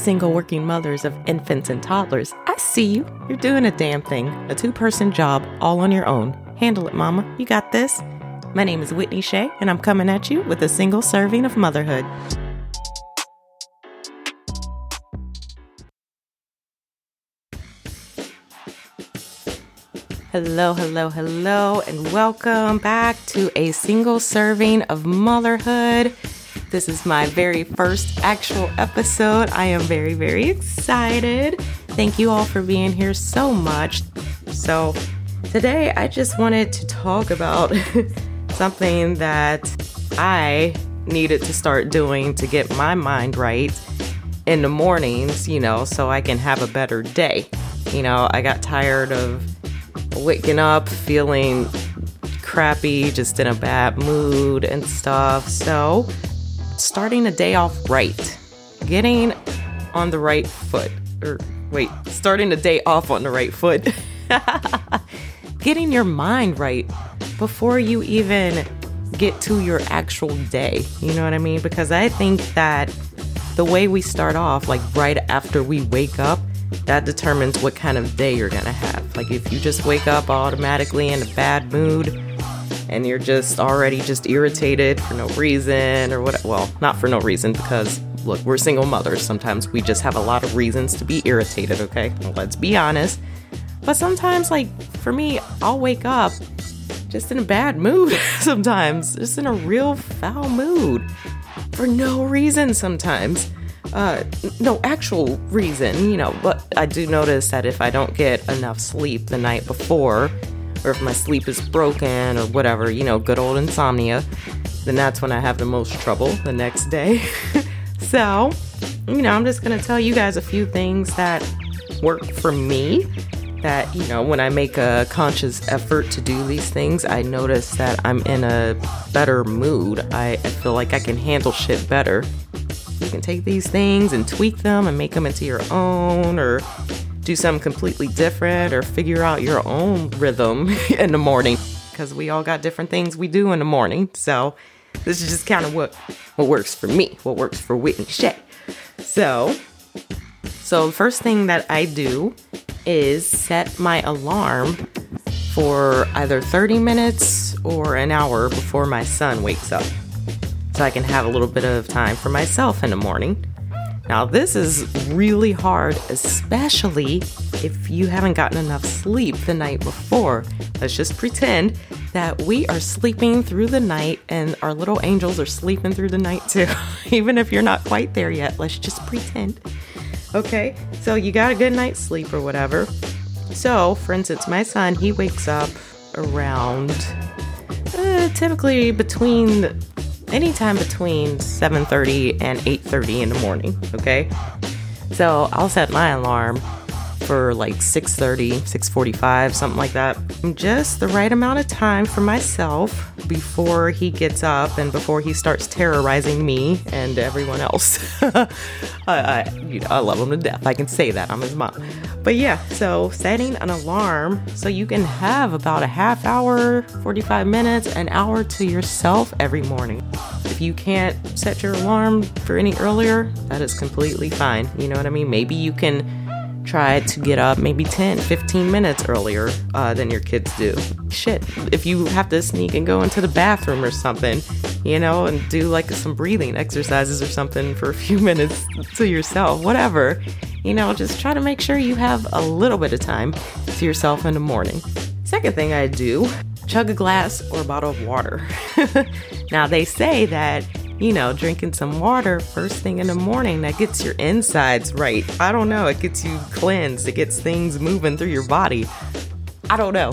single working mothers of infants and toddlers, I see you. You're doing a damn thing. A two person job all on your own. Handle it, mama. You got this. My name is Whitney Shea, and I'm coming at you with a single serving of motherhood. Hello, hello, hello, and welcome back to a single serving of motherhood. This is my very first actual episode. I am very, very excited. Thank you all for being here so much. So, today I just wanted to talk about something that I needed to start doing to get my mind right in the mornings, you know, so I can have a better day. You know, I got tired of waking up feeling crappy, just in a bad mood and stuff. So, starting a day off right, getting on the right foot, or wait, starting a day off on the right foot, getting your mind right before you even get to your actual day. You know what I mean? Because I think that the way we start off, like right after we wake up, that determines what kind of day you're gonna have. Like if you just wake up automatically in a bad mood, and you're just already just irritated for no reason or what well not for no reason because look we're single mothers. Sometimes we just have a lot of reasons to be irritated okay? Let's be honest. But sometimes like for me i'll wake up just in a bad mood sometimes just in a real foul mood for no reason sometimes. Uh, no actual reason, you know, but I do notice that if I don't get enough sleep the night before, or if my sleep is broken or whatever, you know, good old insomnia, then that's when I have the most trouble the next day. so, you know, I'm just going to tell you guys a few things that work for me. That, you know, when I make a conscious effort to do these things, I notice that I'm in a better mood. I, I feel like I can handle shit better. You can take these things and tweak them and make them into your own or do something completely different or figure out your own rhythm in the morning because we all got different things we do in the morning. So this is just kind of what what works for me, what works for Whitney Shea. So so the first thing that I do is set my alarm for either 30 minutes or an hour before my son wakes up. So I can have a little bit of time for myself in the morning. Now, this is really hard, especially if you haven't gotten enough sleep the night before. Let's just pretend that we are sleeping through the night and our little angels are sleeping through the night too. Even if you're not quite there yet, let's just pretend. Okay, so you got a good night's sleep or whatever. So, for instance, my son, he wakes up around uh, typically between anytime between 7:30 and 8:30 in the morning, okay? So, I'll set my alarm for like 6:30, 6:45, something like that. Just the right amount of time for myself before he gets up and before he starts terrorizing me and everyone else. I, I, you know, I love him to death. I can say that. I'm his mom. But yeah, so setting an alarm so you can have about a half hour, 45 minutes, an hour to yourself every morning. If you can't set your alarm for any earlier, that is completely fine. You know what I mean? Maybe you can try to get up maybe 10, 15 minutes earlier uh, than your kids do. Shit, if you have to sneak and go into the bathroom or something, you know, and do like some breathing exercises or something for a few minutes to yourself, whatever, you know, just try to make sure you have a little bit of time to yourself in the morning. Second thing I do, chug a glass or a bottle of water. now, they say that you know, drinking some water first thing in the morning that gets your insides right. I don't know, it gets you cleansed, it gets things moving through your body. I don't know.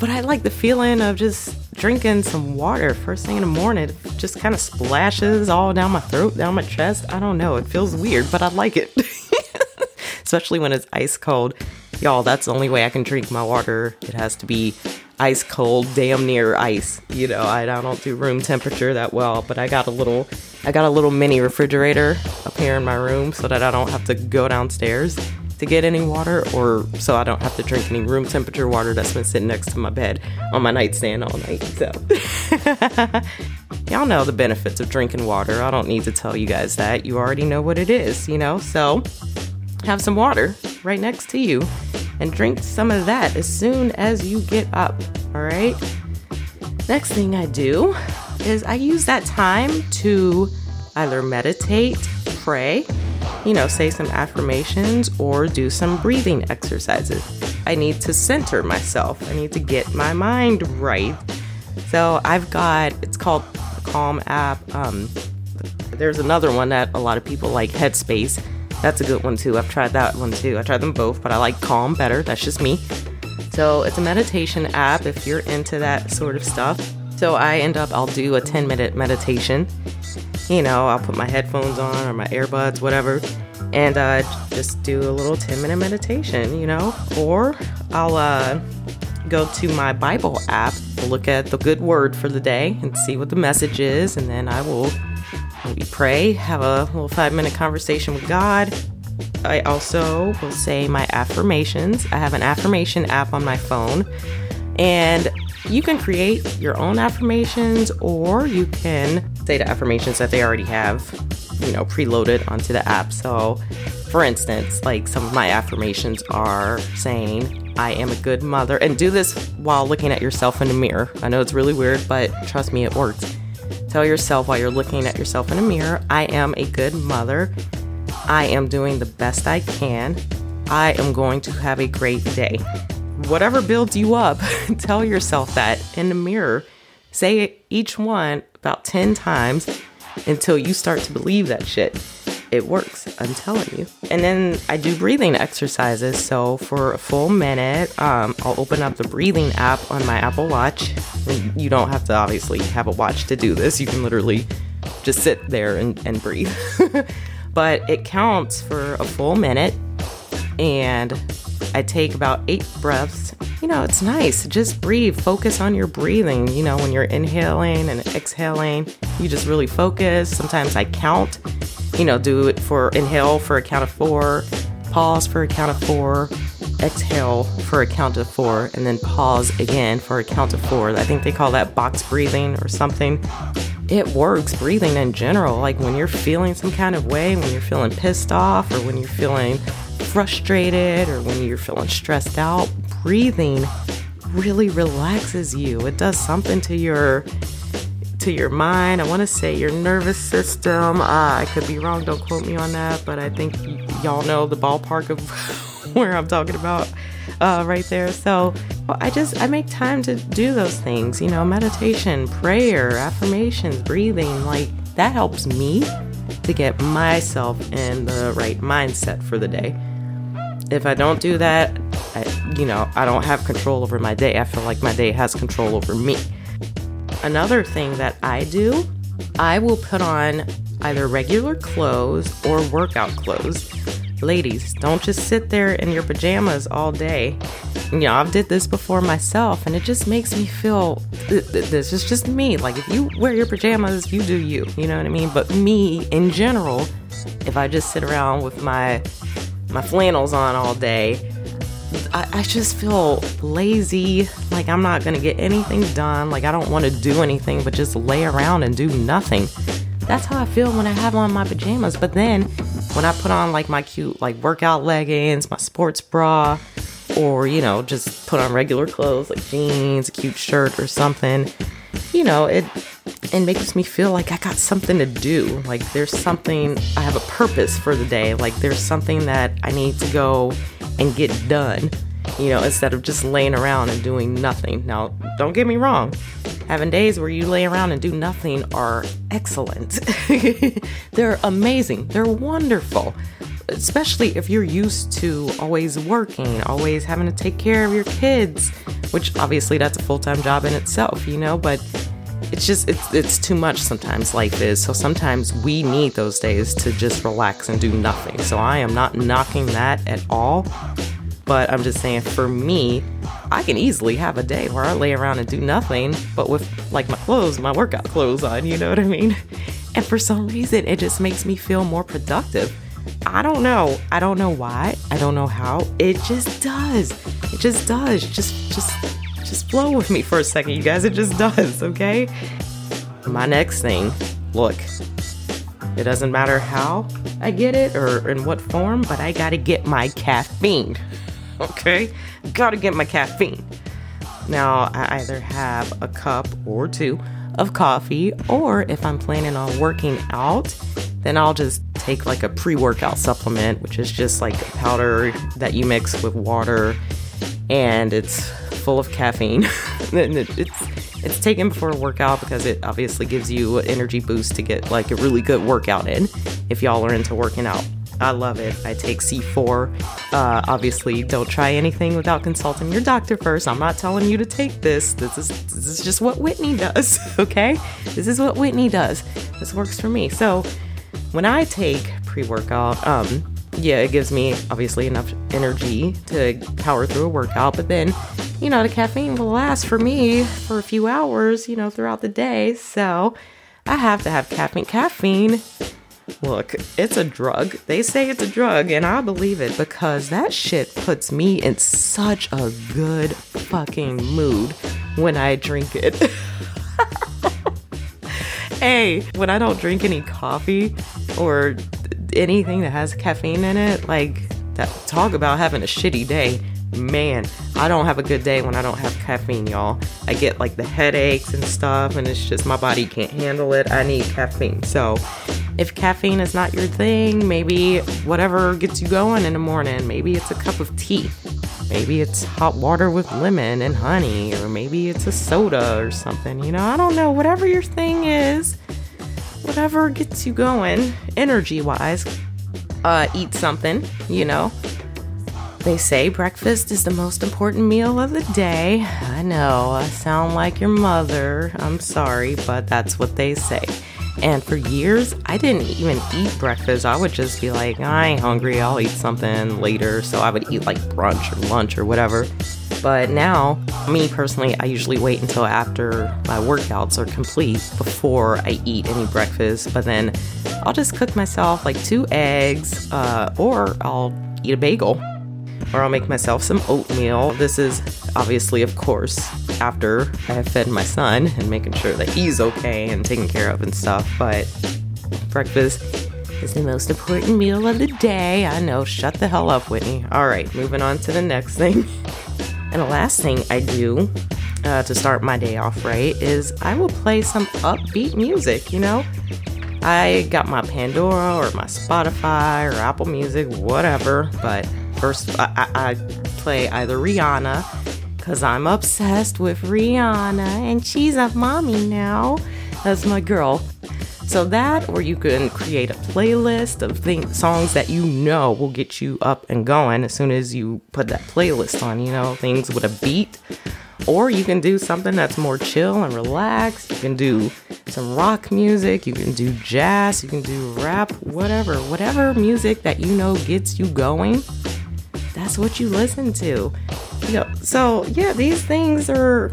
But I like the feeling of just drinking some water first thing in the morning. It just kind of splashes all down my throat, down my chest. I don't know. It feels weird, but I like it. Especially when it's ice cold. Y'all, that's the only way I can drink my water. It has to be ice cold, damn near ice. You know, I, I don't do room temperature that well, but I got a little I got a little mini refrigerator up here in my room so that I don't have to go downstairs to get any water or so I don't have to drink any room temperature water that's been sitting next to my bed on my nightstand all night. So, y'all know the benefits of drinking water. I don't need to tell you guys that. You already know what it is, you know? So, have some water right next to you and drink some of that as soon as you get up, all right? Next thing I do is I use that time to either meditate, pray, you know, say some affirmations or do some breathing exercises. I need to center myself. I need to get my mind right. So I've got it's called Calm app. Um, there's another one that a lot of people like, Headspace. That's a good one too. I've tried that one too. I tried them both, but I like Calm better. That's just me. So it's a meditation app if you're into that sort of stuff. So I end up, I'll do a 10 minute meditation. You know, I'll put my headphones on or my earbuds, whatever, and uh, just do a little 10 minute meditation, you know, or I'll uh, go to my Bible app, look at the good word for the day and see what the message is, and then I will maybe pray, have a little five minute conversation with God. I also will say my affirmations. I have an affirmation app on my phone, and you can create your own affirmations or you can say the affirmations that they already have, you know, preloaded onto the app. So, for instance, like some of my affirmations are saying, I am a good mother, and do this while looking at yourself in the mirror. I know it's really weird, but trust me, it works. Tell yourself while you're looking at yourself in a mirror, I am a good mother. I am doing the best I can. I am going to have a great day whatever builds you up, tell yourself that in the mirror. Say each one about 10 times until you start to believe that shit. It works, I'm telling you. And then I do breathing exercises. So for a full minute, um, I'll open up the breathing app on my Apple Watch. And you don't have to obviously have a watch to do this. You can literally just sit there and, and breathe. but it counts for a full minute. And I take about eight breaths. You know, it's nice. Just breathe. Focus on your breathing. You know, when you're inhaling and exhaling, you just really focus. Sometimes I count, you know, do it for inhale for a count of four, pause for a count of four, exhale for a count of four, and then pause again for a count of four. I think they call that box breathing or something. It works breathing in general. Like when you're feeling some kind of way, when you're feeling pissed off, or when you're feeling frustrated or when you're feeling stressed out, breathing really relaxes you. It does something to your to your mind. I want to say your nervous system. Uh, I could be wrong. Don't quote me on that, but I think y'all know the ballpark of where I'm talking about uh, right there. So I just I make time to do those things. You know, meditation, prayer, affirmations, breathing. Like that helps me to get myself in the right mindset for the day if I don't do that, I, you know, I don't have control over my day. I feel like my day has control over me. Another thing that I do, I will put on either regular clothes or workout clothes. Ladies, don't just sit there in your pajamas all day. You know, I've did this before myself and it just makes me feel this is just me. Like if you wear your pajamas, you do you. You know what I mean? But me in general, if I just sit around with my my flannels on all day, I, I, just feel lazy. Like I'm not gonna get anything done. Like I don't want to do anything but just lay around and do nothing. That's how I feel when I have on my pajamas. But then when I put on like my cute like workout leggings, my sports bra, or you know just put on regular clothes like jeans, a cute shirt or something, you know it it makes me feel like I got something to do. Like there's something, I have a purpose for the day. Like there's something that I need to go and get done, you know, instead of just laying around and doing nothing. Now, don't get me wrong, having days where you lay around and do nothing are excellent. They're amazing, they're wonderful. Especially if you're used to always working, always having to take care of your kids, which obviously that's a full time job in itself, you know, but it's just it's it's too much sometimes life is so sometimes we need those days to just relax and do nothing so i am not knocking that at all but i'm just saying for me i can easily have a day where i lay around and do nothing but with like my clothes my workout clothes on you know what i mean and for some reason it just makes me feel more productive I don't know. I don't know why. I don't know how. It just does. It just does. Just just just flow with me for a second, you guys. It just does, okay? My next thing, look. It doesn't matter how I get it or in what form, but I gotta get my caffeine. Okay? Gotta get my caffeine. Now, I either have a cup or two of coffee, or if I'm planning on working out, then I'll just take like a pre workout supplement, which is just like a powder that you mix with water and it's full of caffeine. it's it's taken before a workout because it obviously gives you an energy boost to get like a really good workout in if y'all are into working out. I love it. I take C4. Uh, obviously, don't try anything without consulting your doctor first. I'm not telling you to take this. This is this is just what Whitney does. Okay, this is what Whitney does. This works for me. So when I take pre-workout, um, yeah, it gives me obviously enough energy to power through a workout. But then, you know, the caffeine will last for me for a few hours, you know, throughout the day. So I have to have caffeine. Caffeine Look, it's a drug. They say it's a drug, and I believe it because that shit puts me in such a good fucking mood when I drink it. hey, when I don't drink any coffee or anything that has caffeine in it, like that talk about having a shitty day man, I don't have a good day when I don't have caffeine, y'all. I get like the headaches and stuff, and it's just my body can't handle it. I need caffeine. So, if caffeine is not your thing, maybe whatever gets you going in the morning, maybe it's a cup of tea. Maybe it's hot water with lemon and honey, or maybe it's a soda or something. You know, I don't know. Whatever your thing is, whatever gets you going energy wise, uh, eat something, you know. They say breakfast is the most important meal of the day. I know, I sound like your mother. I'm sorry, but that's what they say. And for years, I didn't even eat breakfast. I would just be like, I ain't hungry, I'll eat something later. So I would eat like brunch or lunch or whatever. But now, me personally, I usually wait until after my workouts are complete before I eat any breakfast. But then I'll just cook myself like two eggs, uh, or I'll eat a bagel or I'll make myself some oatmeal. This is obviously, of course, after I have fed my son and making sure that he's okay and taken care of and stuff. But breakfast is the most important meal of the day. I know, shut the hell up, Whitney. All right, moving on to the next thing. And the last thing I do uh, to start my day off right is I will play some upbeat music, you know? I got my Pandora or my Spotify or Apple Music, whatever, but first I, I play either Rihanna because I'm obsessed with Rihanna and she's a mommy now. That's my girl. So that, or you can create a playlist of things, songs that you know will get you up and going as soon as you put that playlist on. You know, things with a beat. Or you can do something that's more chill and relaxed. You can do some rock music. You can do jazz. You can do rap. Whatever, whatever music that you know gets you going that's what you listen to. You know, so yeah, these things are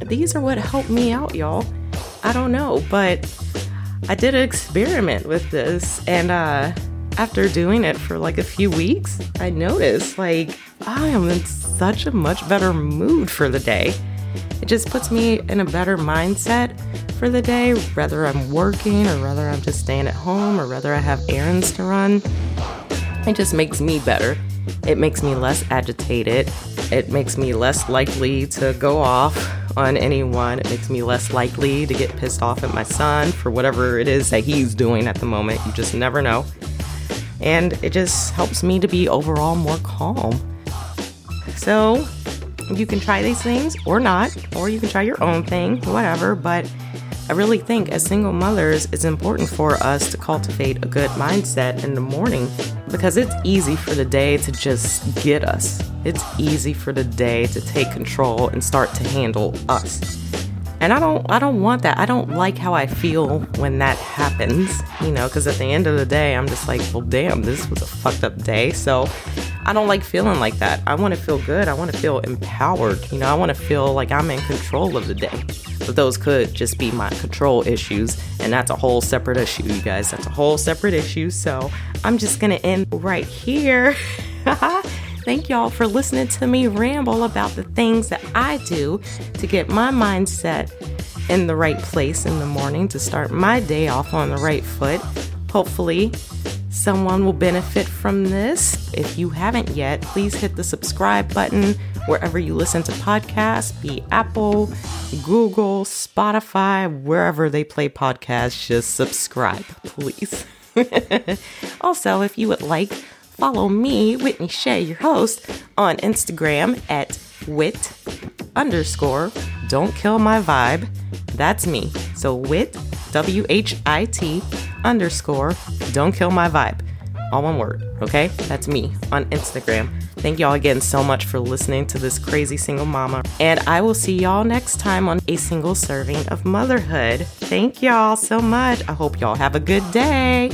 these are what helped me out, y'all. I don't know, but I did an experiment with this and uh after doing it for like a few weeks, I noticed like I am in such a much better mood for the day. It just puts me in a better mindset for the day, whether I'm working or whether I'm just staying at home or whether I have errands to run. It just makes me better. It makes me less agitated. It makes me less likely to go off on anyone. It makes me less likely to get pissed off at my son for whatever it is that he's doing at the moment. You just never know. And it just helps me to be overall more calm. So, you can try these things or not, or you can try your own thing, whatever, but I really think as single mothers, it's important for us to cultivate a good mindset in the morning because it's easy for the day to just get us. It's easy for the day to take control and start to handle us. And I don't I don't want that. I don't like how I feel when that happens, you know, cuz at the end of the day I'm just like, well damn, this was a fucked up day. So I don't like feeling like that. I want to feel good. I want to feel empowered. You know, I want to feel like I'm in control of the day. But those could just be my control issues, and that's a whole separate issue, you guys. That's a whole separate issue. So I'm just gonna end right here. Thank y'all for listening to me ramble about the things that I do to get my mindset in the right place in the morning to start my day off on the right foot. Hopefully, someone will benefit from this. If you haven't yet, please hit the subscribe button wherever you listen to podcasts, be Apple, Google, Spotify, wherever they play podcasts, just subscribe, please. also, if you would like, follow me, Whitney Shea, your host, on Instagram at whit underscore don't kill my vibe. That's me. So whit, W H I T underscore don't kill my vibe. All one word, okay? That's me on Instagram. Thank y'all again so much for listening to this crazy single mama. And I will see y'all next time on a single serving of motherhood. Thank y'all so much. I hope y'all have a good day.